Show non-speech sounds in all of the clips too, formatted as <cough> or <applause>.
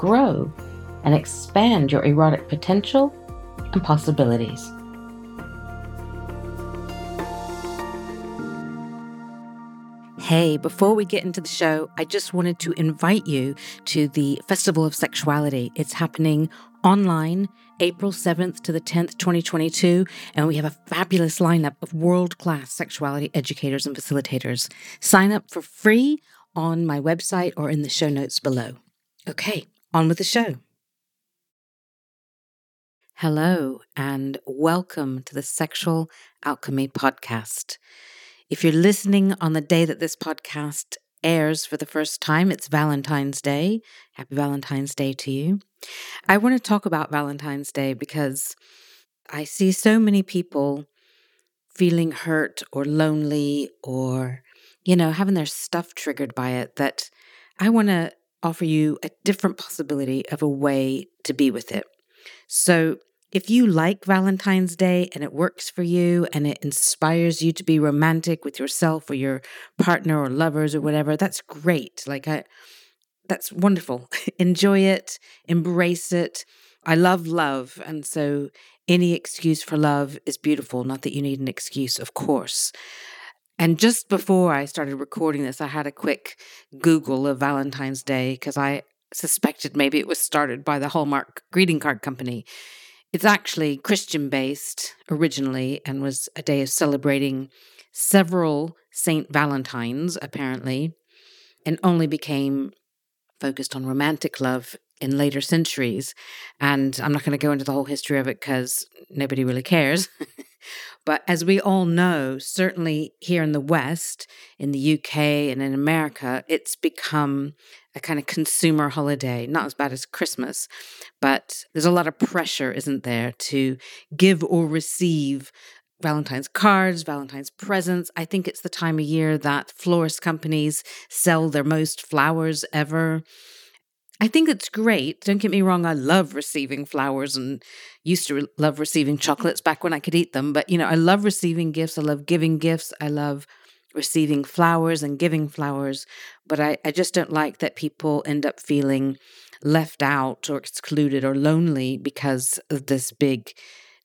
grow, and expand your erotic potential and possibilities. Hey, before we get into the show, I just wanted to invite you to the Festival of Sexuality. It's happening online April 7th to the 10th, 2022, and we have a fabulous lineup of world class sexuality educators and facilitators. Sign up for free on my website or in the show notes below. Okay, on with the show. Hello, and welcome to the Sexual Alchemy Podcast. If you're listening on the day that this podcast airs for the first time, it's Valentine's Day. Happy Valentine's Day to you. I want to talk about Valentine's Day because I see so many people feeling hurt or lonely or, you know, having their stuff triggered by it that I want to offer you a different possibility of a way to be with it. So, if you like Valentine's Day and it works for you and it inspires you to be romantic with yourself or your partner or lovers or whatever, that's great. Like I that's wonderful. <laughs> Enjoy it, embrace it. I love love and so any excuse for love is beautiful, not that you need an excuse, of course. And just before I started recording this, I had a quick Google of Valentine's Day because I suspected maybe it was started by the Hallmark greeting card company. It's actually Christian based originally and was a day of celebrating several Saint Valentines, apparently, and only became focused on romantic love in later centuries. And I'm not going to go into the whole history of it because nobody really cares. <laughs> But as we all know, certainly here in the West, in the UK, and in America, it's become a kind of consumer holiday, not as bad as Christmas, but there's a lot of pressure, isn't there, to give or receive Valentine's cards, Valentine's presents. I think it's the time of year that florist companies sell their most flowers ever. I think it's great. Don't get me wrong. I love receiving flowers and used to re- love receiving mm-hmm. chocolates back when I could eat them. But, you know, I love receiving gifts. I love giving gifts. I love receiving flowers and giving flowers. But I, I just don't like that people end up feeling left out or excluded or lonely because of this big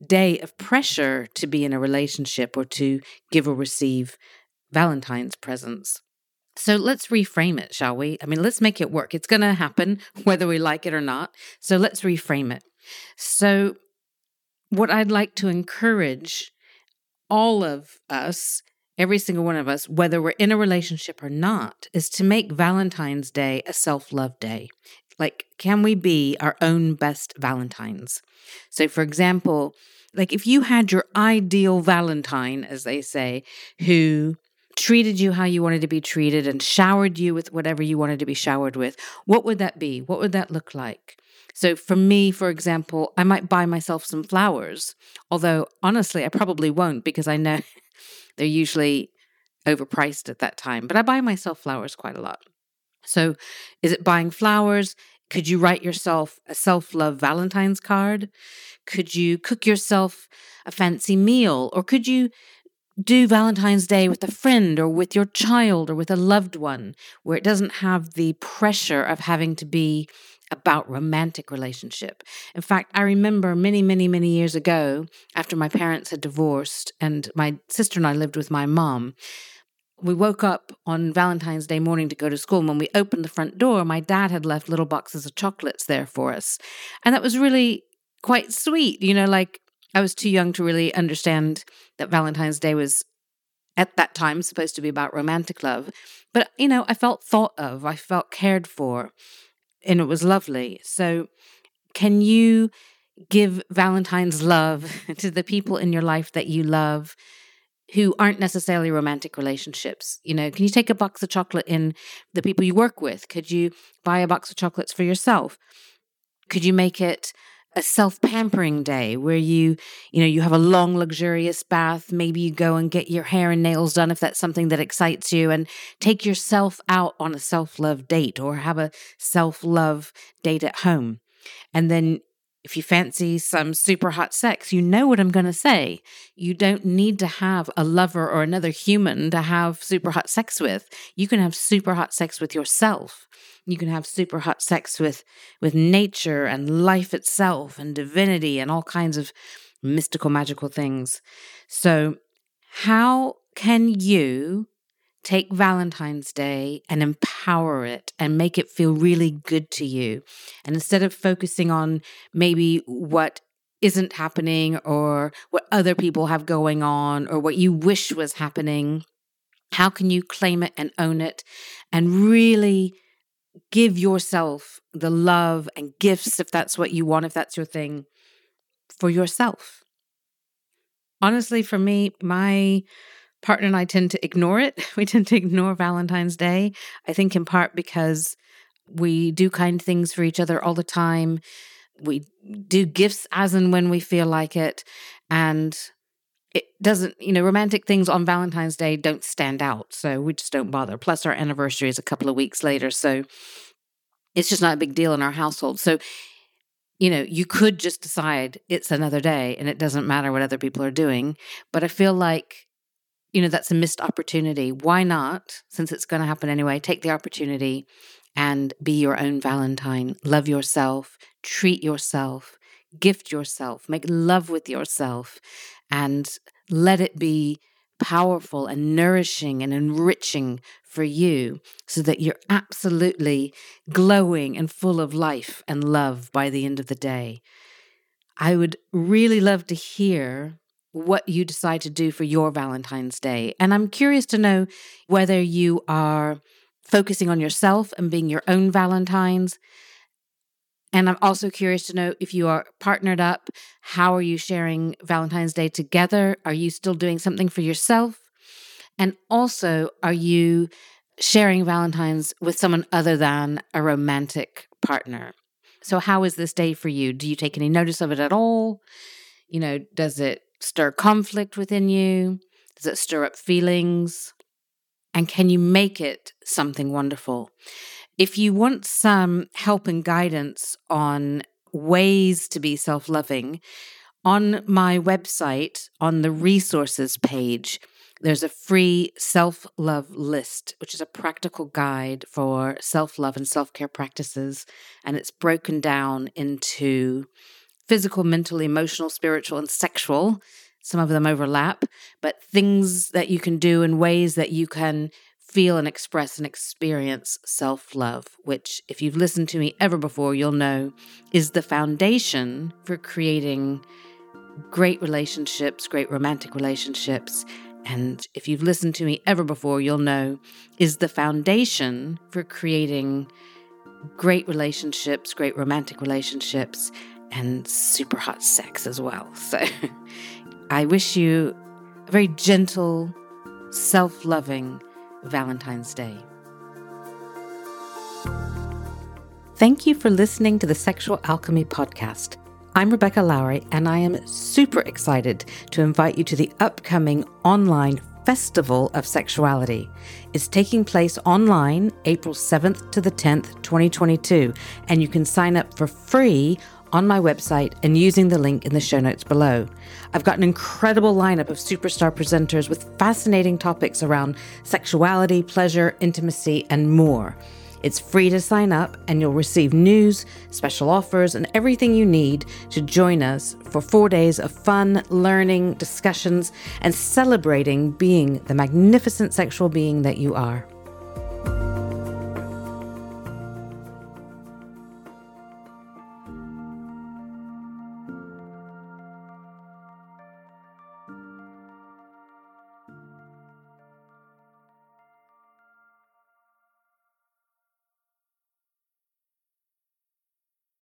day of pressure to be in a relationship or to give or receive Valentine's presents. So let's reframe it, shall we? I mean, let's make it work. It's going to happen <laughs> whether we like it or not. So let's reframe it. So, what I'd like to encourage all of us, every single one of us, whether we're in a relationship or not, is to make Valentine's Day a self love day. Like, can we be our own best Valentines? So, for example, like if you had your ideal Valentine, as they say, who treated you how you wanted to be treated and showered you with whatever you wanted to be showered with, what would that be? What would that look like? So, for me, for example, I might buy myself some flowers, although honestly, I probably won't because I know <laughs> they're usually overpriced at that time. But I buy myself flowers quite a lot. So, is it buying flowers? Could you write yourself a self love Valentine's card? Could you cook yourself a fancy meal? Or could you do Valentine's Day with a friend or with your child or with a loved one, where it doesn't have the pressure of having to be about romantic relationship. In fact, I remember many, many, many years ago, after my parents had divorced and my sister and I lived with my mom, we woke up on Valentine's Day morning to go to school. And when we opened the front door, my dad had left little boxes of chocolates there for us. And that was really quite sweet. You know, like I was too young to really understand that Valentine's Day was at that time supposed to be about romantic love. But, you know, I felt thought of, I felt cared for, and it was lovely. So, can you give Valentine's love <laughs> to the people in your life that you love? Who aren't necessarily romantic relationships. You know, can you take a box of chocolate in the people you work with? Could you buy a box of chocolates for yourself? Could you make it a self-pampering day where you, you know, you have a long luxurious bath, maybe you go and get your hair and nails done if that's something that excites you and take yourself out on a self-love date or have a self-love date at home. And then if you fancy some super hot sex, you know what I'm going to say. You don't need to have a lover or another human to have super hot sex with. You can have super hot sex with yourself. You can have super hot sex with with nature and life itself and divinity and all kinds of mystical magical things. So, how can you take Valentine's Day and empower it and make it feel really good to you. And instead of focusing on maybe what isn't happening or what other people have going on or what you wish was happening, how can you claim it and own it and really give yourself the love and gifts, if that's what you want, if that's your thing, for yourself? Honestly, for me, my partner and I tend to ignore it. <laughs> We tend to ignore Valentine's Day. I think in part because we do kind things for each other all the time. We do gifts as and when we feel like it. And it doesn't, you know, romantic things on Valentine's Day don't stand out. So we just don't bother. Plus, our anniversary is a couple of weeks later. So it's just not a big deal in our household. So, you know, you could just decide it's another day and it doesn't matter what other people are doing. But I feel like you know, that's a missed opportunity. Why not, since it's going to happen anyway, take the opportunity and be your own Valentine. Love yourself, treat yourself, gift yourself, make love with yourself, and let it be powerful and nourishing and enriching for you so that you're absolutely glowing and full of life and love by the end of the day. I would really love to hear what you decide to do for your Valentine's Day. And I'm curious to know whether you are focusing on yourself and being your own Valentine's. And I'm also curious to know if you are partnered up, how are you sharing Valentine's Day together? Are you still doing something for yourself? And also, are you sharing Valentine's with someone other than a romantic partner? So, how is this day for you? Do you take any notice of it at all? You know, does it stir conflict within you? Does it stir up feelings? And can you make it something wonderful? If you want some help and guidance on ways to be self loving, on my website, on the resources page, there's a free self love list, which is a practical guide for self love and self care practices. And it's broken down into physical, mental, emotional, spiritual, and sexual. Some of them overlap, but things that you can do in ways that you can feel and express and experience self love, which, if you've listened to me ever before, you'll know is the foundation for creating great relationships, great romantic relationships. And if you've listened to me ever before, you'll know is the foundation for creating great relationships, great romantic relationships, and super hot sex as well. <laughs> So I wish you a very gentle, self loving Valentine's Day. Thank you for listening to the Sexual Alchemy Podcast. I'm Rebecca Lowrie, and I am super excited to invite you to the upcoming online Festival of Sexuality. It's taking place online April 7th to the 10th, 2022, and you can sign up for free on my website and using the link in the show notes below. I've got an incredible lineup of superstar presenters with fascinating topics around sexuality, pleasure, intimacy, and more. It's free to sign up, and you'll receive news, special offers, and everything you need to join us for four days of fun, learning, discussions, and celebrating being the magnificent sexual being that you are.